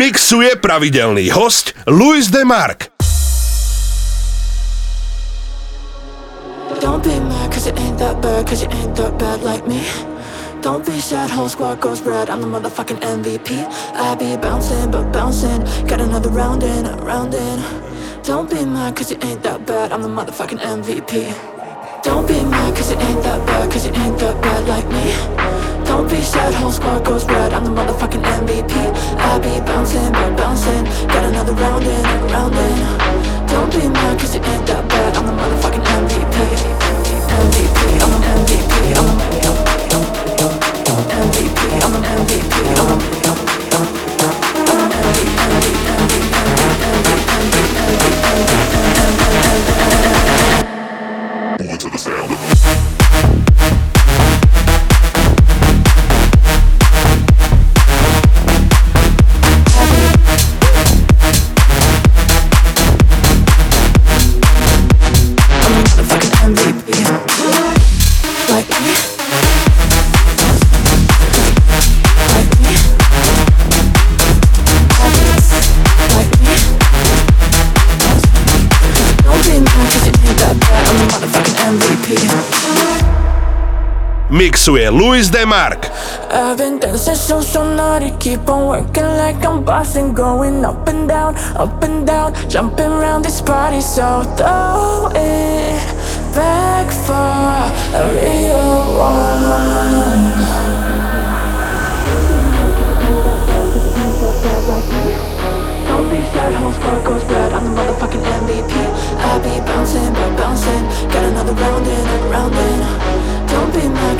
Mixuje pravidelný host Luis Demark. Don't be mad cause it ain't that bad Cause you ain't that bad like me. Don't be sad, whole squad goes red. I'm the motherfucking MVP I be bouncing, but bouncing. Got another round in, round in. Don't be mad cause you ain't that bad. I'm the motherfucking MVP Don't be mad cause it ain't that bad Cause you ain't that bad like me Don't be sad, whole squad goes red I'm the motherfucking MVP I be bouncing, but bouncing Got another round in, round in Don't be mad cause it ain't that bad I'm the motherfucking MVP MVP, I'm an MVP, I'm an MVP I'm an MVP, I'm an MVP. to the sound. Mixuje Luis Demark. I've been dancing so so naughty, keep on working like I'm bossing, going up and down, up and down, jumping around this party, so throw it back for a real one. Don't be sad, whole squad goes bad. I'm the motherfucking MVP. I be bouncing, but bouncing. Got another round in, round in. Don't be mad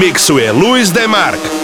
Mixuje Luis DeMark.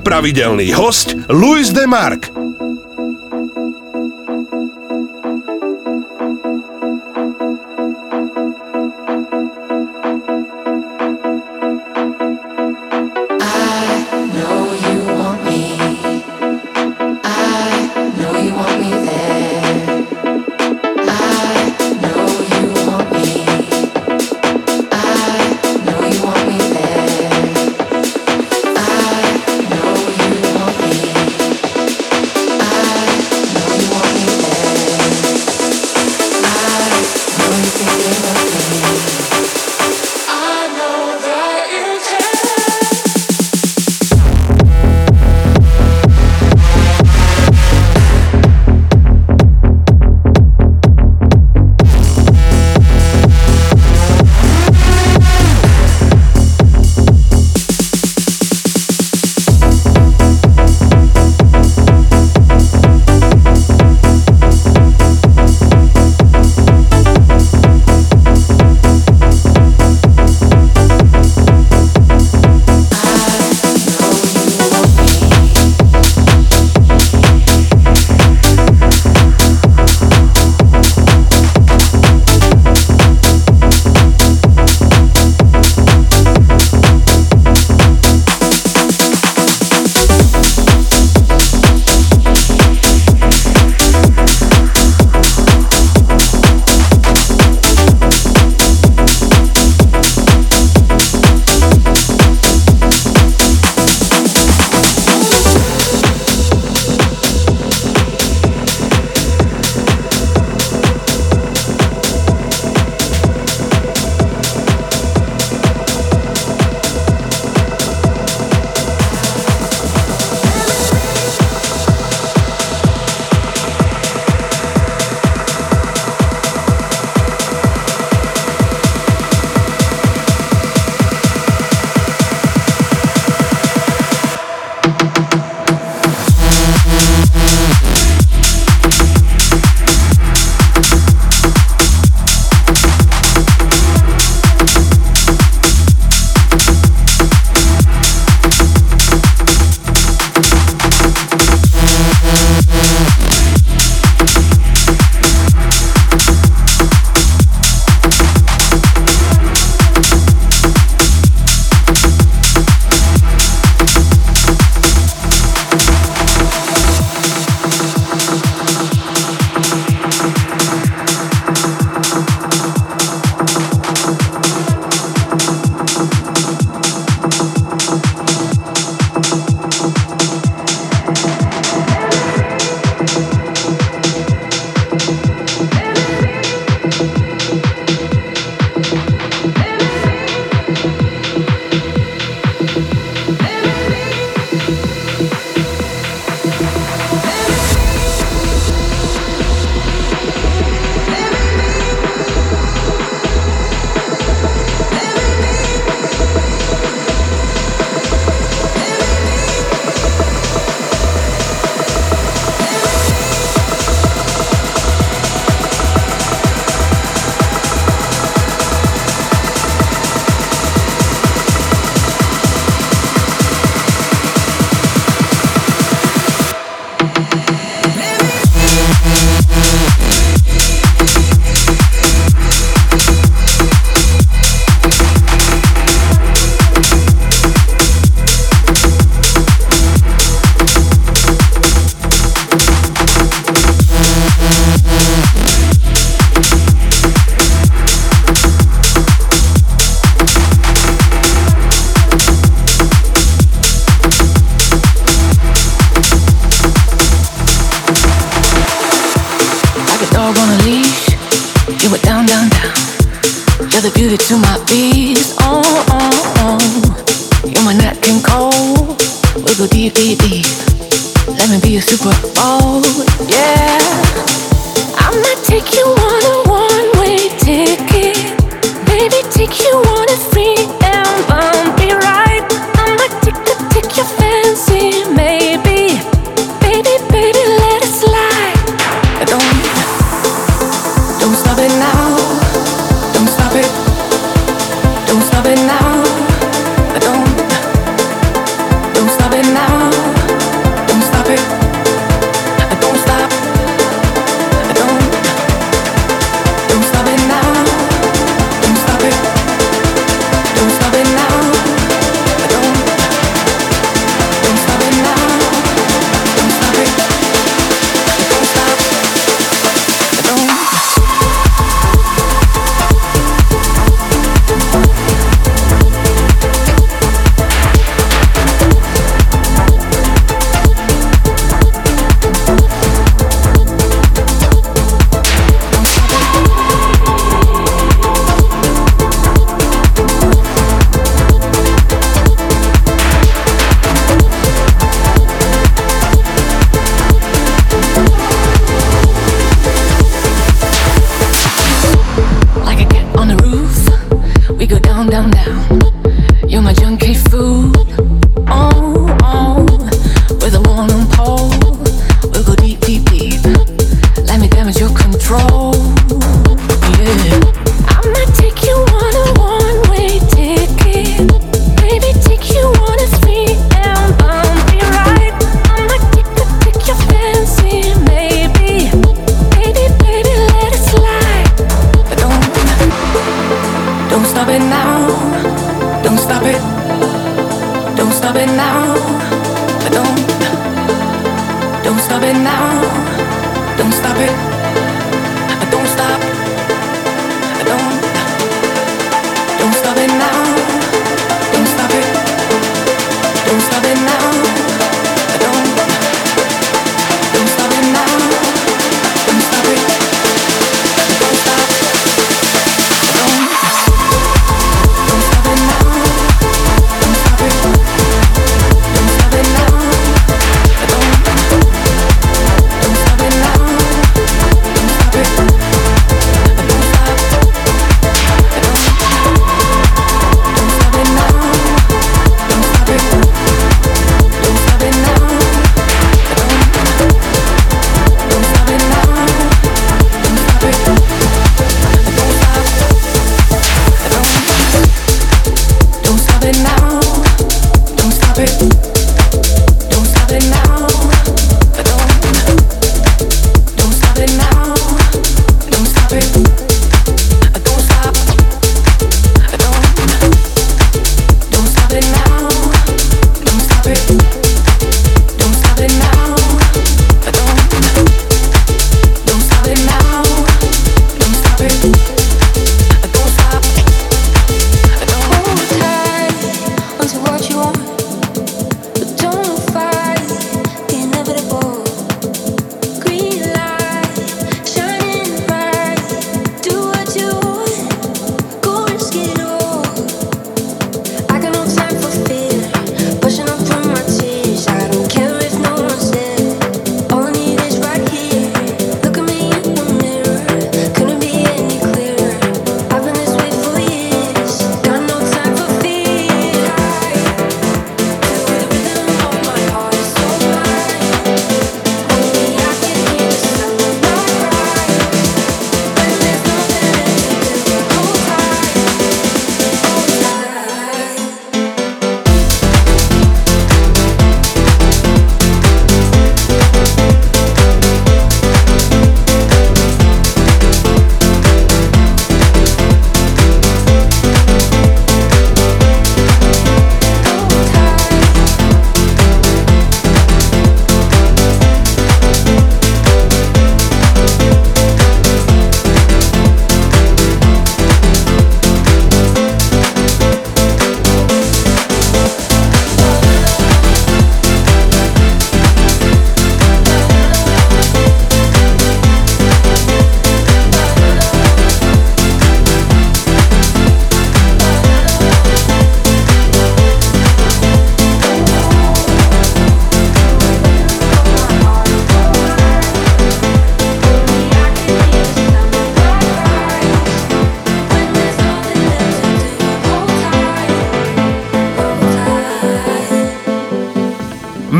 Pravidelný host Luis de Mark.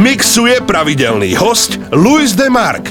Mixuje pravidelný host Luis de Mark.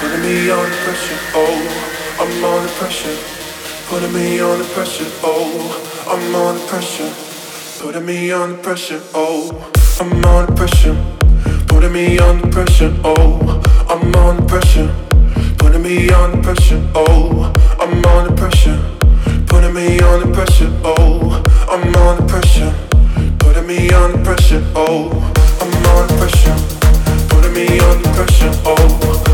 Putting me under pressure, oh, I'm under pressure. Putting me under pressure, oh, I'm under pressure. Putting me under pressure, oh, I'm under pressure. Putting me under pressure, oh, I'm under pressure. Putting me under pressure, oh, I'm under pressure. Putting me under pressure, oh, I'm under pressure. Putting me under pressure, oh, I'm under pressure. Putting me under pressure, oh.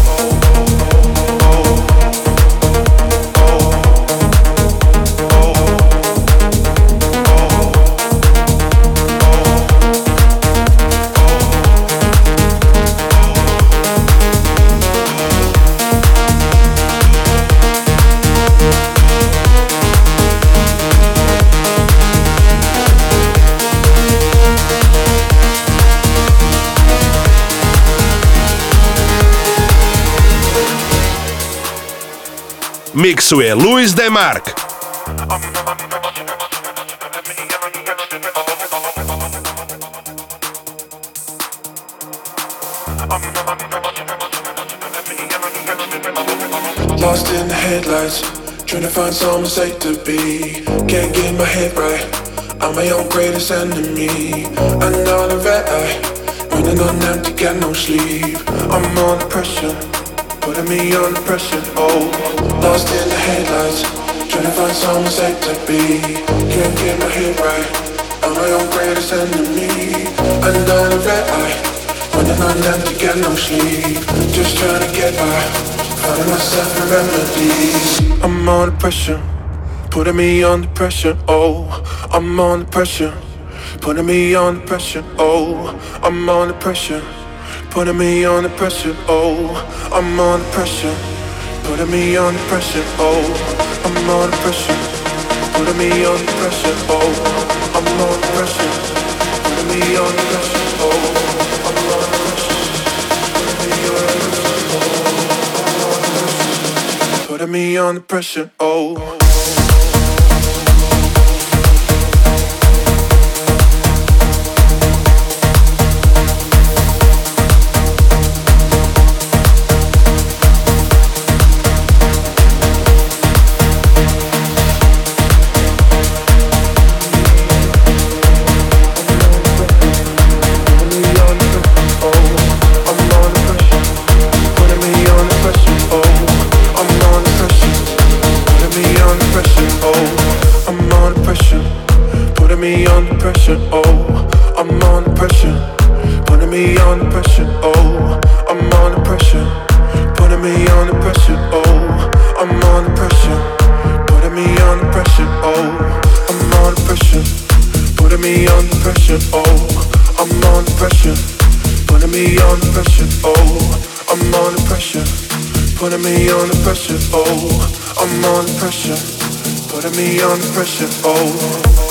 mixuje Luis Demark. Lost in the headlights, trying to find somewhere safe to be. Can't get my head right. I'm my own greatest enemy. Another red eye, running on empty, got no sleep. I'm under pressure, putting me under pressure. Oh. Lost in the headlights, trying to find somewhere safe to be. Can't get my head right. I'm my own greatest enemy. Under the red eye, running on empty, get no sleep. Just trying to get by, finding myself a remedies. I'm under pressure, putting me under pressure. Oh, I'm under pressure, putting me under pressure. Oh, I'm under pressure, putting me under pressure. Oh, I'm under pressure. Putting me under pressure, oh I'm under pressure Putting me under pressure, oh I'm under pressure Putting me under pressure, oh I'm under pressure Putting me under pressure, oh beyond pressure. Oh.